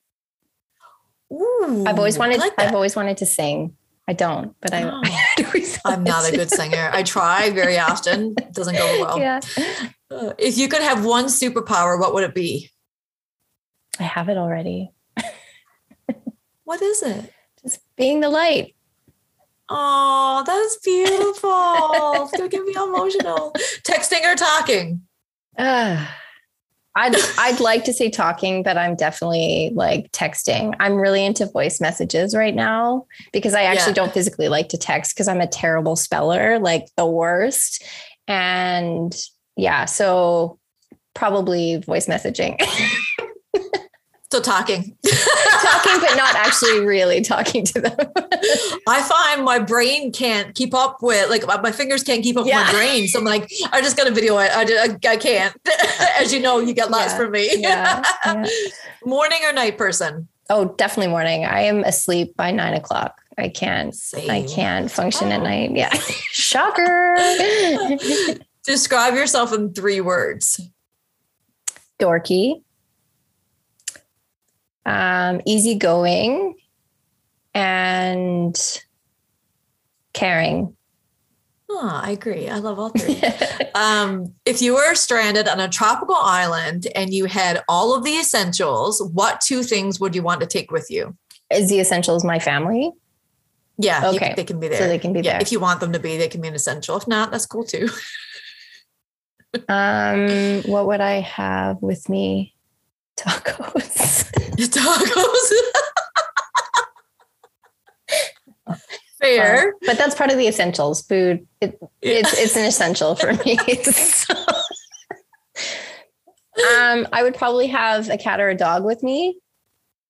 S2: Ooh, I've always wanted, like I've always wanted to sing. I don't, but I, (laughs) oh.
S1: I'm not a good singer. I try very often. (laughs) It doesn't go well.
S2: Yeah.
S1: Uh, if you could have one superpower, what would it be?
S2: I have it already.
S1: what is it?
S2: Just being the light.
S1: Oh, that's beautiful. (laughs) it's gonna get me emotional. Texting or talking?
S2: Uh, (sighs) I'd I'd like to say talking, but I'm definitely like texting. I'm really into voice messages right now because I actually yeah. don't physically like to text because I'm a terrible speller, like the worst. And yeah, so probably voice messaging. (laughs)
S1: Still talking. (laughs)
S2: talking, but not actually really talking to them.
S1: I find my brain can't keep up with, like, my fingers can't keep up yeah. with my brain. So I'm like, I just got to video it. I, I, I can't. (laughs) As you know, you get lots yeah. from me. Yeah. (laughs) yeah. Morning or night person?
S2: Oh, definitely morning. I am asleep by nine o'clock. I can't. Same. I can't function oh. at night. Yeah. Shocker.
S1: Describe yourself in three words.
S2: Dorky um, easygoing, and caring.
S1: Oh, I agree. I love all three. (laughs) um, if you were stranded on a tropical island and you had all of the essentials, what two things would you want to take with you?
S2: Is the essentials my family?
S1: Yeah, okay. Can, they can be there.
S2: So they can be yeah, there.
S1: If you want them to be, they can be an essential. If not, that's cool too. (laughs)
S2: um, what would I have with me? Tacos.
S1: Tacos. (laughs) Fair.
S2: but that's part of the essentials. Food, it, yeah. it's it's an essential for me. (laughs) so, um, I would probably have a cat or a dog with me.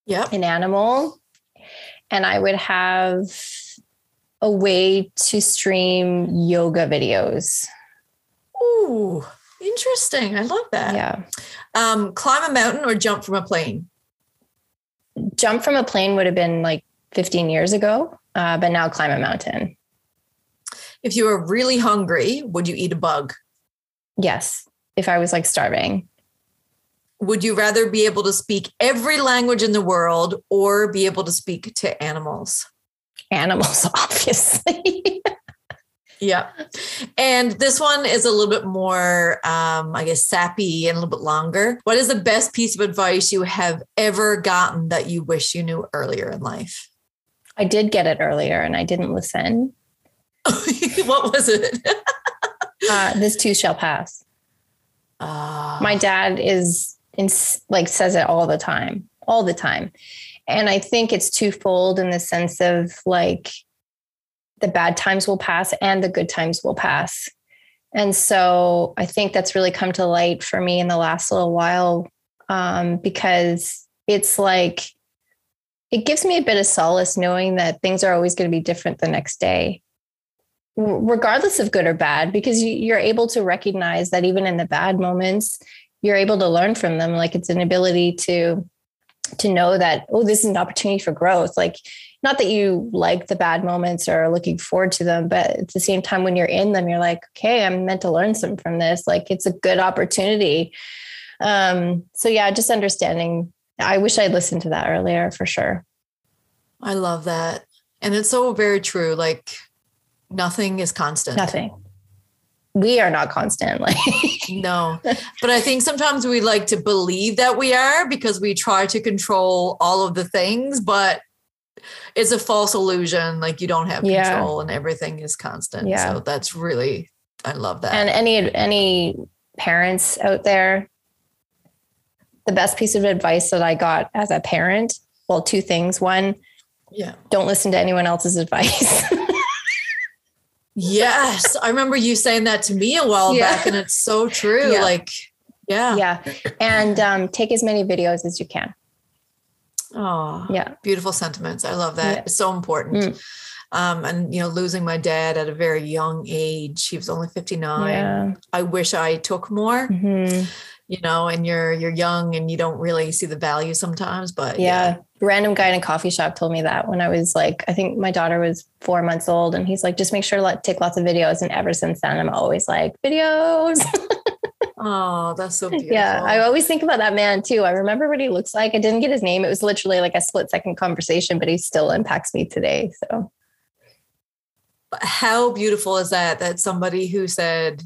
S1: Yeah.
S2: An animal. And I would have a way to stream yoga videos.
S1: Ooh, interesting. I love that.
S2: Yeah.
S1: Um, climb a mountain or jump from a plane?
S2: Jump from a plane would have been like 15 years ago, uh, but now climb a mountain.
S1: If you were really hungry, would you eat a bug?
S2: Yes. If I was like starving.
S1: Would you rather be able to speak every language in the world or be able to speak to animals?
S2: Animals, (laughs) obviously. (laughs)
S1: yeah. And this one is a little bit more, um, I guess, sappy and a little bit longer. What is the best piece of advice you have ever gotten that you wish you knew earlier in life?
S2: I did get it earlier and I didn't listen. (laughs)
S1: what was it? (laughs)
S2: uh, this too shall pass. Uh, My dad is in, like says it all the time, all the time. And I think it's twofold in the sense of like the bad times will pass and the good times will pass. And so I think that's really come to light for me in the last little while um, because it's like, it gives me a bit of solace knowing that things are always going to be different the next day regardless of good or bad because you're able to recognize that even in the bad moments you're able to learn from them like it's an ability to to know that oh this is an opportunity for growth like not that you like the bad moments or are looking forward to them but at the same time when you're in them you're like okay i'm meant to learn something from this. Like it's a good opportunity. Um so yeah just understanding. I wish i'd listened to that earlier for sure.
S1: I love that. And it's so very true. Like nothing is constant.
S2: Nothing. We are not constant like. (laughs)
S1: No. But i think sometimes we like to believe that we are because we try to control all of the things but it's a false illusion like you don't have yeah. control and everything is constant yeah. so that's really i love that
S2: and any any parents out there the best piece of advice that i got as a parent well two things one
S1: yeah
S2: don't listen to anyone else's advice (laughs)
S1: Yes. I remember you saying that to me a while yeah. back, and it's so true. Yeah. Like, yeah.
S2: Yeah. And um, take as many videos as you can.
S1: Oh,
S2: yeah.
S1: Beautiful sentiments. I love that. Yeah. It's so important. Mm. Um, and you know, losing my dad at a very young age, he was only 59. Yeah. I wish I took more. Mm-hmm you know, and you're you're young and you don't really see the value sometimes. But
S2: yeah. yeah. Random guy in a coffee shop told me that when I was like, I think my daughter was four months old, and he's like, just make sure to let, take lots of videos. And ever since then, I'm always like, videos. (laughs)
S1: oh, that's so beautiful. (laughs)
S2: Yeah, I always think about that man too. I remember what he looks like. I didn't get his name. It was literally like a split second conversation, but he still impacts me today. So,
S1: how beautiful is that? That somebody who said,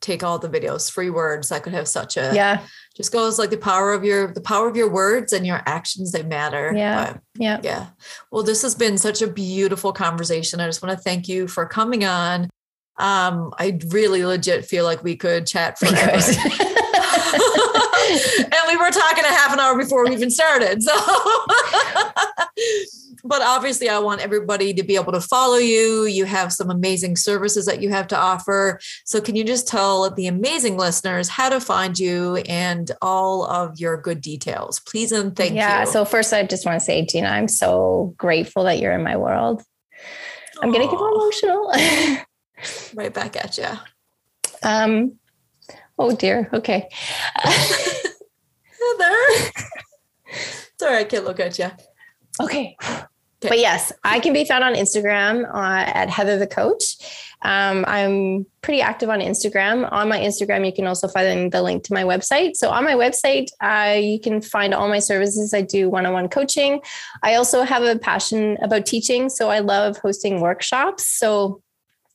S1: take all the videos free words that could have such a
S2: yeah
S1: just goes like the power of your the power of your words and your actions they matter
S2: yeah but, yeah
S1: yeah well this has been such a beautiful conversation i just want to thank you for coming on um i really legit feel like we could chat forever (laughs) and we were talking a half an hour before we even started so but obviously I want everybody to be able to follow you. You have some amazing services that you have to offer. So can you just tell the amazing listeners how to find you and all of your good details, please and thank
S2: yeah,
S1: you.
S2: Yeah. So first I just want to say, Gina, I'm so grateful that you're in my world. I'm going to get emotional. (laughs)
S1: right back at you.
S2: Um, oh dear. Okay. (laughs)
S1: Heather. Sorry, I can't look at you.
S2: Okay. okay. But yes, I can be found on Instagram uh, at Heather the Coach. Um, I'm pretty active on Instagram. On my Instagram, you can also find the link to my website. So on my website, uh, you can find all my services. I do one-on-one coaching. I also have a passion about teaching, so I love hosting workshops. So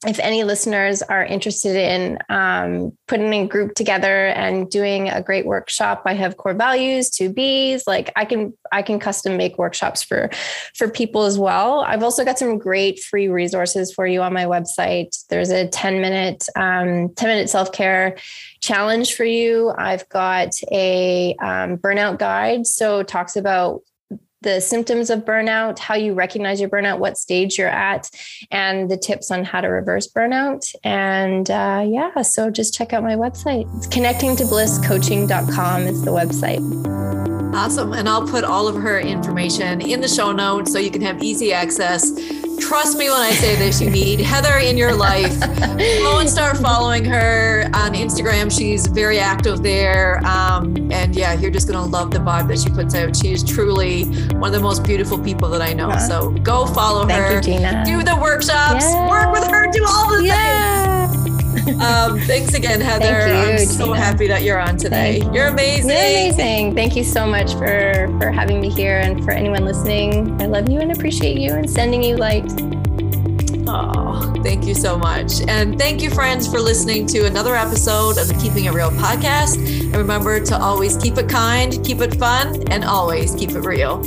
S2: if any listeners are interested in um, putting a group together and doing a great workshop i have core values two b's like i can i can custom make workshops for for people as well. I've also got some great free resources for you on my website. There's a 10 minute um, 10 minute self-care challenge for you. I've got a um, burnout guide so talks about the symptoms of burnout, how you recognize your burnout, what stage you're at, and the tips on how to reverse burnout. And uh, yeah, so just check out my website. It's connectingtoblisscoaching.com is the website.
S1: Awesome. And I'll put all of her information in the show notes so you can have easy access trust me when I say this, you need Heather in your life. Go and start following her on Instagram. She's very active there. Um, and yeah, you're just going to love the vibe that she puts out. She is truly one of the most beautiful people that I know. Uh-huh. So go follow
S2: Thank
S1: her.
S2: You.
S1: Do the workshops, yeah. work with her, do all the yeah. things. (laughs) um, thanks again, Heather. You, I'm so happy that you're on today. Thank you're amazing.
S2: You're amazing. Thank you so much for for having me here and for anyone listening. I love you and appreciate you and sending you light.
S1: Oh, thank you so much. And thank you, friends, for listening to another episode of the Keeping It Real podcast. And remember to always keep it kind, keep it fun, and always keep it real.